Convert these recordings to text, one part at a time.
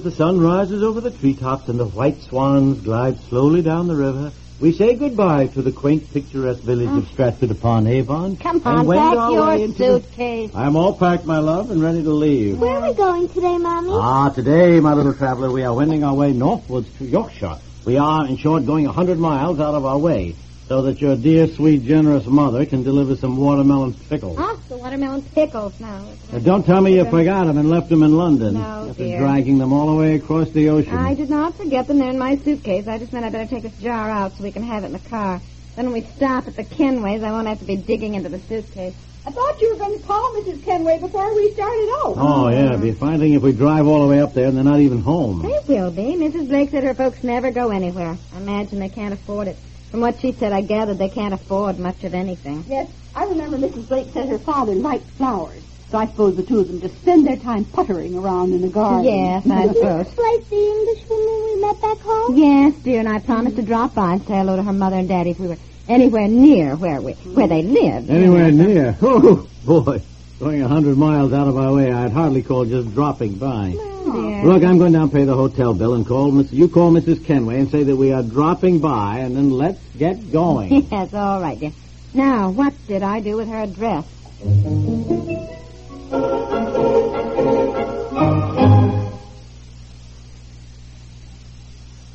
As the sun rises over the treetops and the white swans glide slowly down the river, we say goodbye to the quaint, picturesque village of Stratford upon Avon. Come on, pack your into the- suitcase. I'm all packed, my love, and ready to leave. Where are we going today, Mommy? Ah, today, my little traveler, we are wending our way northwards to Yorkshire. We are, in short, going a hundred miles out of our way, so that your dear, sweet, generous mother can deliver some watermelon pickles. Oh, the watermelon pickles now. Now, uh, don't tell me you forgot them and left them in London. No, after dear. dragging them all the way across the ocean. I did not forget them. They're in my suitcase. I just meant I better take this jar out so we can have it in the car. Then when we stop at the Kenways, I won't have to be digging into the suitcase. I thought you were going to call Mrs. Kenway before we started out. Oh, yeah, it'd be a fine thing if we drive all the way up there and they're not even home. They will be. Mrs. Blake said her folks never go anywhere. I imagine they can't afford it. From what she said, I gathered they can't afford much of anything. Yes, I remember Mrs. Blake said her father liked flowers. So I suppose the two of them just spend their time puttering around in the garden. Yes, I Did you suppose. place the Englishwoman we met back home? Yes, dear, and I promised to drop by and say hello to her mother and daddy if we were anywhere near where we where they lived. Anywhere near. Oh, boy. Going a hundred miles out of our way, I'd hardly call just dropping by. Dear. Look, I'm going down and pay the hotel bill and call Miss. You call Mrs. Kenway and say that we are dropping by, and then let's get going. Yes, all right, dear. Now, what did I do with her address?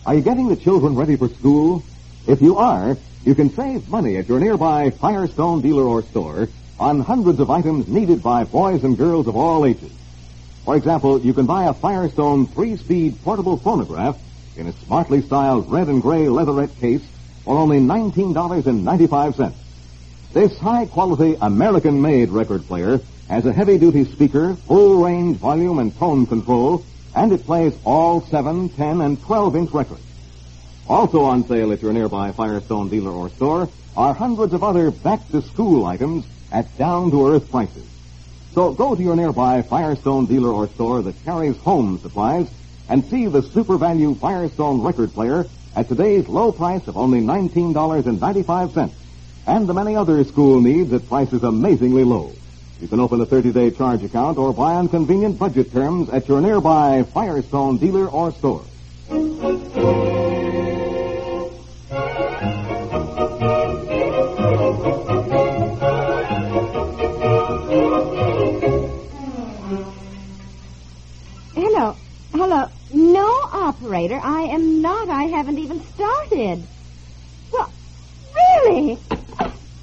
Are you getting the children ready for school? If you are, you can save money at your nearby Firestone dealer or store on hundreds of items needed by boys and girls of all ages. For example, you can buy a Firestone three-speed portable phonograph in a smartly styled red and gray leatherette case for only $19.95. This high-quality American-made record player has a heavy-duty speaker, full-range volume and tone control, and it plays all 7, 10, and 12-inch records. Also on sale at your nearby Firestone dealer or store are hundreds of other back-to-school items at down-to-earth prices. So go to your nearby Firestone dealer or store that carries home supplies and see the super value Firestone record player at today's low price of only $19.95 and the many other school needs at prices amazingly low. You can open a 30-day charge account or buy on convenient budget terms at your nearby Firestone dealer or store. Haven't even started. Well, really?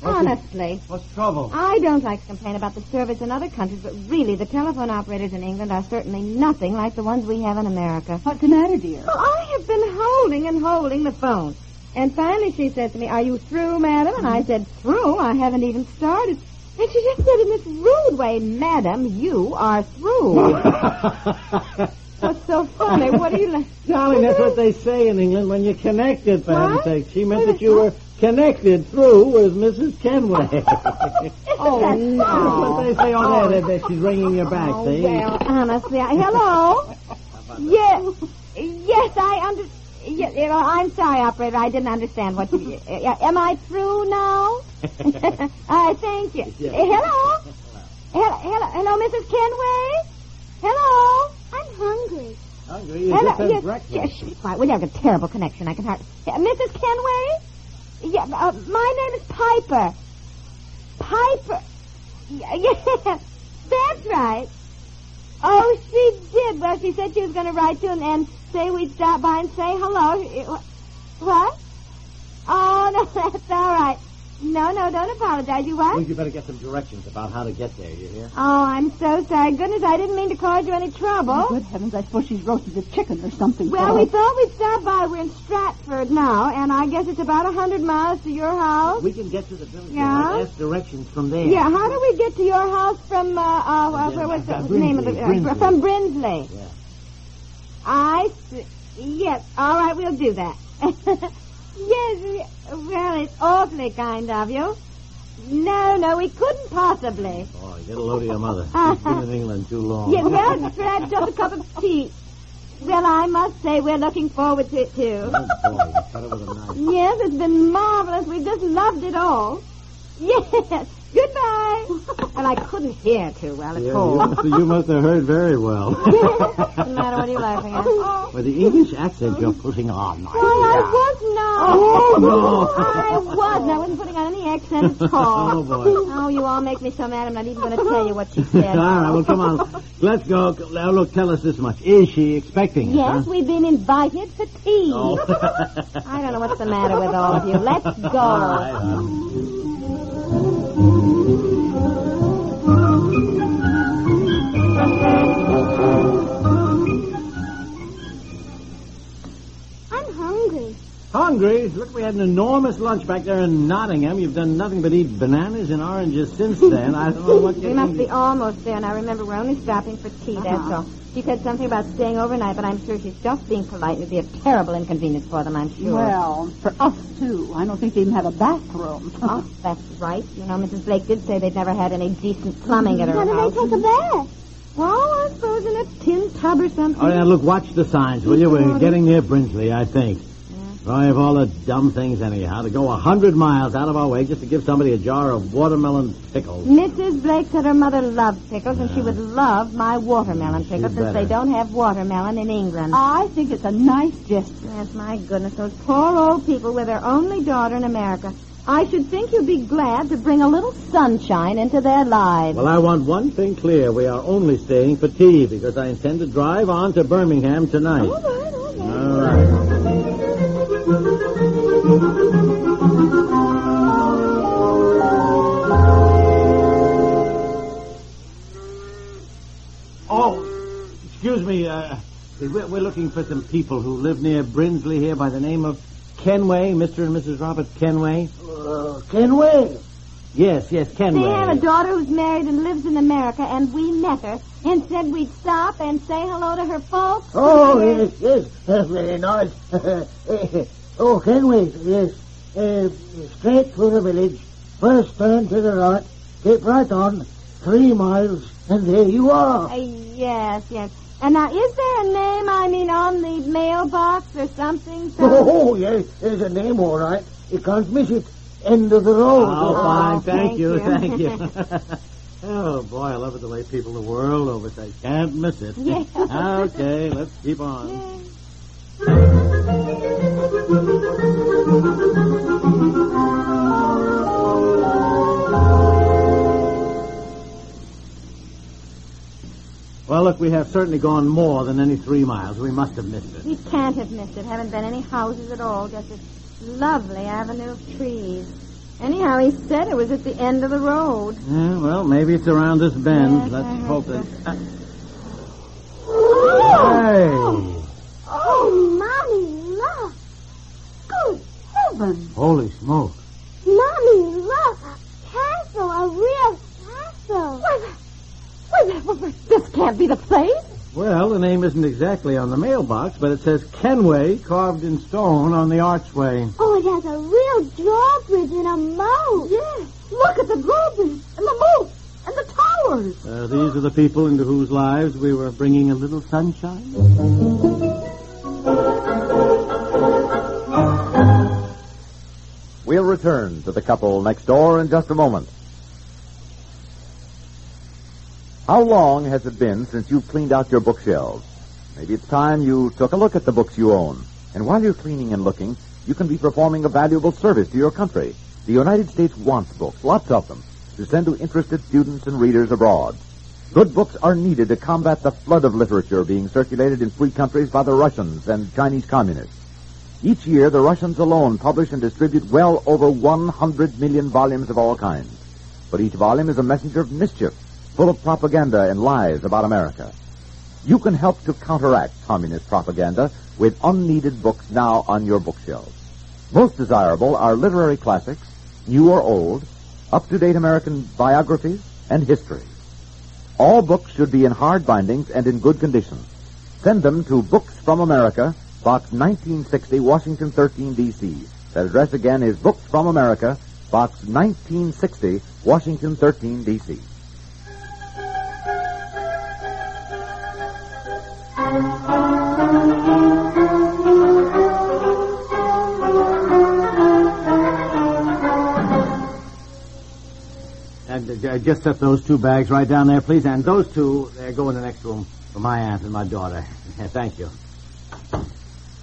Honestly. What's the trouble? I don't like to complain about the service in other countries, but really, the telephone operators in England are certainly nothing like the ones we have in America. What's the matter, dear? Well, I have been holding and holding the phone. And finally she said to me, Are you through, madam? And I mm-hmm. said, Through? I haven't even started. And she just said in this rude way, Madam, you are through. What's so funny? What are you like? Darling, that's what they say in England when you're connected, for heaven's sake. She meant that you were connected through with Mrs. Kenway. Oh, That's no. what they say on there, that, that she's ringing you back, Oh, see? well, honestly, I, hello? yes, yes, I under. Yeah, you know, I'm sorry, operator. I didn't understand what you. Uh, am I through now? I thank you. Yeah. Uh, hello? hello, hello, hello, Mrs. Kenway. Hello. Hungry. Hungry, you hello. just had yes, breakfast. yes, quiet. We have a terrible connection. I can hardly. Uh, Mrs. Kenway. Yeah, uh, my name is Piper. Piper. Yeah, yeah, that's right. Oh, she did. Well, she said she was going to write you and, and say we'd stop by and say hello. What? Oh, no, that's all right. No, no, don't apologize. You what? Well, what? you better get some directions about how to get there, you hear? Oh, I'm so sorry. Goodness, I didn't mean to cause you any trouble. Good heavens, I suppose she's roasted a chicken or something. Well, for we thought we'd stop by. We're in Stratford now, and I guess it's about a hundred miles to your house. We can get to the village. Yeah? Ask directions from there. Yeah, how do we get to your house from, uh, uh, uh where was the Uh, name of the, Brinsley, uh, from Brinsley? Yeah. I see. Yes, all right, we'll do that. yes, well, it's awfully kind of you. No, no, we couldn't possibly. Boy, get a load of your mother. She's been in England too long. Yeah, well, Fred, just a cup of tea. Well, I must say we're looking forward to it, too. Oh, boy, you cut it with a knife. Yes, it's been marvelous. We've just loved it all. Yes. Goodbye. well, I couldn't hear too well at Yeah, you, must, you must have heard very well. What's the matter? What are you laughing at? With the English accent you're putting on. Why, I was not. Oh, no. I wasn't. I wasn't putting on any accent at oh, all. Oh, boy. Oh, you all make me so mad. I'm not even going to tell you what she said. All right, well, come on. Let's go. Now, look, tell us this much. Is she expecting us, Yes, huh? we've been invited for tea. Oh. I don't know what's the matter with all of you. Let's go. All right, huh? I'm Hungry? Look, we had an enormous lunch back there in Nottingham. You've done nothing but eat bananas and oranges since then. I don't know what We must be almost there. Now, remember, we're only stopping for tea, that's Uh-huh. all. She said something about staying overnight, but I'm sure she's just being polite. It'd be a terrible inconvenience for them, I'm sure. Well, for us, too. I don't think they even have a bathroom. Oh, that's right. You know, Mrs. Blake did say they'd never had any decent plumbing at her How do house. they take a bath? Well, I suppose in a tin tub or something. Oh, yeah, look, watch the signs, will you? We're getting near Brinsley, I think. Of all the dumb things, anyhow, to go a hundred miles out of our way just to give somebody a jar of watermelon pickles. Mrs. Blake said her mother loved pickles, and she would love my watermelon pickles since better. they don't have watermelon in England. I think it's a nice gesture. Yes, my goodness, those poor old people with their only daughter in America. I should think you'd be glad to bring a little sunshine into their lives. Well, I want one thing clear. We are only staying for tea because I intend to drive on to Birmingham tonight. all right, all right. All right. Excuse me. Uh, we're, we're looking for some people who live near Brinsley here by the name of Kenway, Mr. and Mrs. Robert Kenway. Uh, Kenway. Yes, yes, Kenway. They have a daughter who's married and lives in America, and we met her and said we'd stop and say hello to her folks. Oh, yes, yes. Uh, very nice. oh, Kenway, yes. Uh, straight through the village. First turn to the right. Keep right on. Three miles, and there you are. Uh, yes, yes. And now, is there a name, I mean, on the mailbox or something? So... Oh, yes, there's a name, all right. You can't miss it. End of the road. Oh, fine. Oh, thank, thank you, you. thank you. oh, boy, I love it the way people the world over say, can't miss it. Yeah. okay, let's keep on. Well, look, we have certainly gone more than any three miles. We must have missed it. We can't have missed it. Haven't been any houses at all. Just this lovely avenue of trees. Anyhow, he said it was at the end of the road. Yeah, well, maybe it's around this bend. Yes, Let's I hope that. Oh, Hey! oh, oh Mommy, look. Good heaven. Holy smoke. Mommy, look. A castle, a real castle. This can't be the place. Well, the name isn't exactly on the mailbox, but it says Kenway carved in stone on the archway. Oh, it has a real drawbridge and a moat. Yes. Look at the drawbridge and the moat and the towers. Uh, these are the people into whose lives we were bringing a little sunshine. We'll return to the couple next door in just a moment. How long has it been since you've cleaned out your bookshelves? Maybe it's time you took a look at the books you own. And while you're cleaning and looking, you can be performing a valuable service to your country. The United States wants books, lots of them, to send to interested students and readers abroad. Good books are needed to combat the flood of literature being circulated in free countries by the Russians and Chinese communists. Each year, the Russians alone publish and distribute well over 100 million volumes of all kinds. But each volume is a messenger of mischief, full of propaganda and lies about America. You can help to counteract communist propaganda with unneeded books now on your bookshelves. Most desirable are literary classics, new or old, up-to-date American biographies, and history. All books should be in hard bindings and in good condition. Send them to Books from America, Box 1960, Washington 13, D.C. That address again is Books from America, Box 1960, Washington 13, D.C. And uh, just set those two bags right down there, please. And those two, they go in the next room for my aunt and my daughter. Thank you.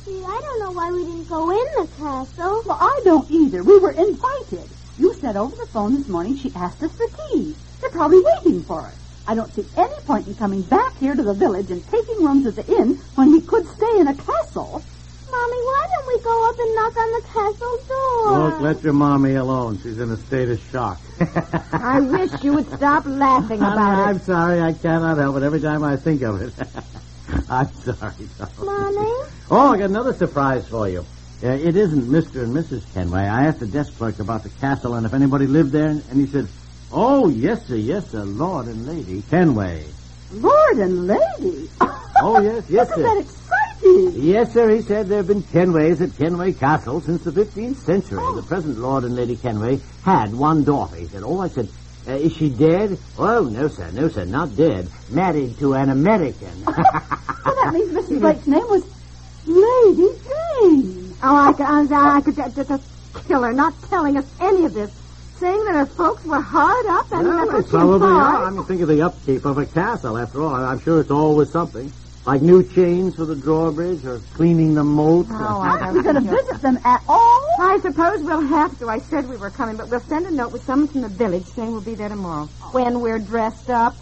Gee, I don't know why we didn't go in the castle. Well, I don't either. We were invited. You said over the phone this morning she asked us for keys. They're probably waiting for us. I don't see any point in coming back here to the village and taking rooms at the inn when we could stay in a castle. Mommy, why don't we go up and knock on the castle door? Look, let your mommy alone. She's in a state of shock. I wish you would stop laughing I'm, about I'm sorry. I cannot help it every time I think of it. I'm sorry. Dorothy. Mommy? Oh, I got another surprise for you. Uh, it isn't Mr. and Mrs. Kenway. I asked the desk clerk about the castle and if anybody lived there, and he said, "Oh, yes, sir, yes, sir, Lord and Lady Kenway." Lord and lady. Oh, yes, yes, Isn't that sir. exciting? Yes, sir. He said there have been Kenways at Kenway Castle since the 15th century. The present Lord and Lady Kenway had one daughter. He said, "Oh, I said." Uh, is she dead? Oh, no, sir, no, sir, not dead. Married to an American. Well, that means Mrs. Blake's name was Lady Jane. Oh, I could, I, I could just, just kill her, not telling us any of this. Saying that her folks were hard up and Well, that they she probably are. I mean, think of the upkeep of a castle. After all, I'm sure it's always something. Like new chains for the drawbridge or cleaning the moat. Oh, or- I Aren't we going to visit them at all? I suppose we'll have to. I said we were coming, but we'll send a note with someone from the village saying we'll be there tomorrow. When we're dressed up.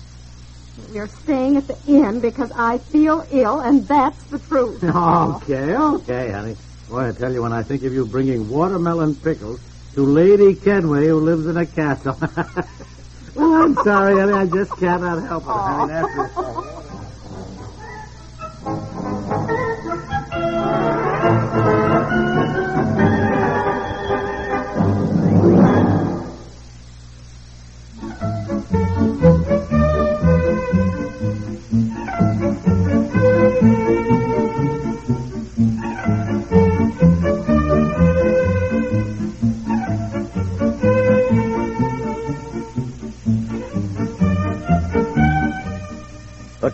We're staying at the inn because I feel ill, and that's the truth. Okay, okay, honey. Boy, I tell you, when I think of you bringing watermelon pickles to Lady Kenway, who lives in a castle. oh, I'm sorry, honey. I just cannot help it. I mean.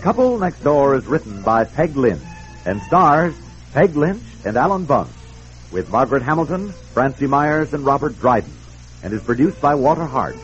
Couple Next Door is written by Peg Lynch and stars Peg Lynch and Alan Bunce with Margaret Hamilton, Francie Myers, and Robert Dryden and is produced by Walter Hart.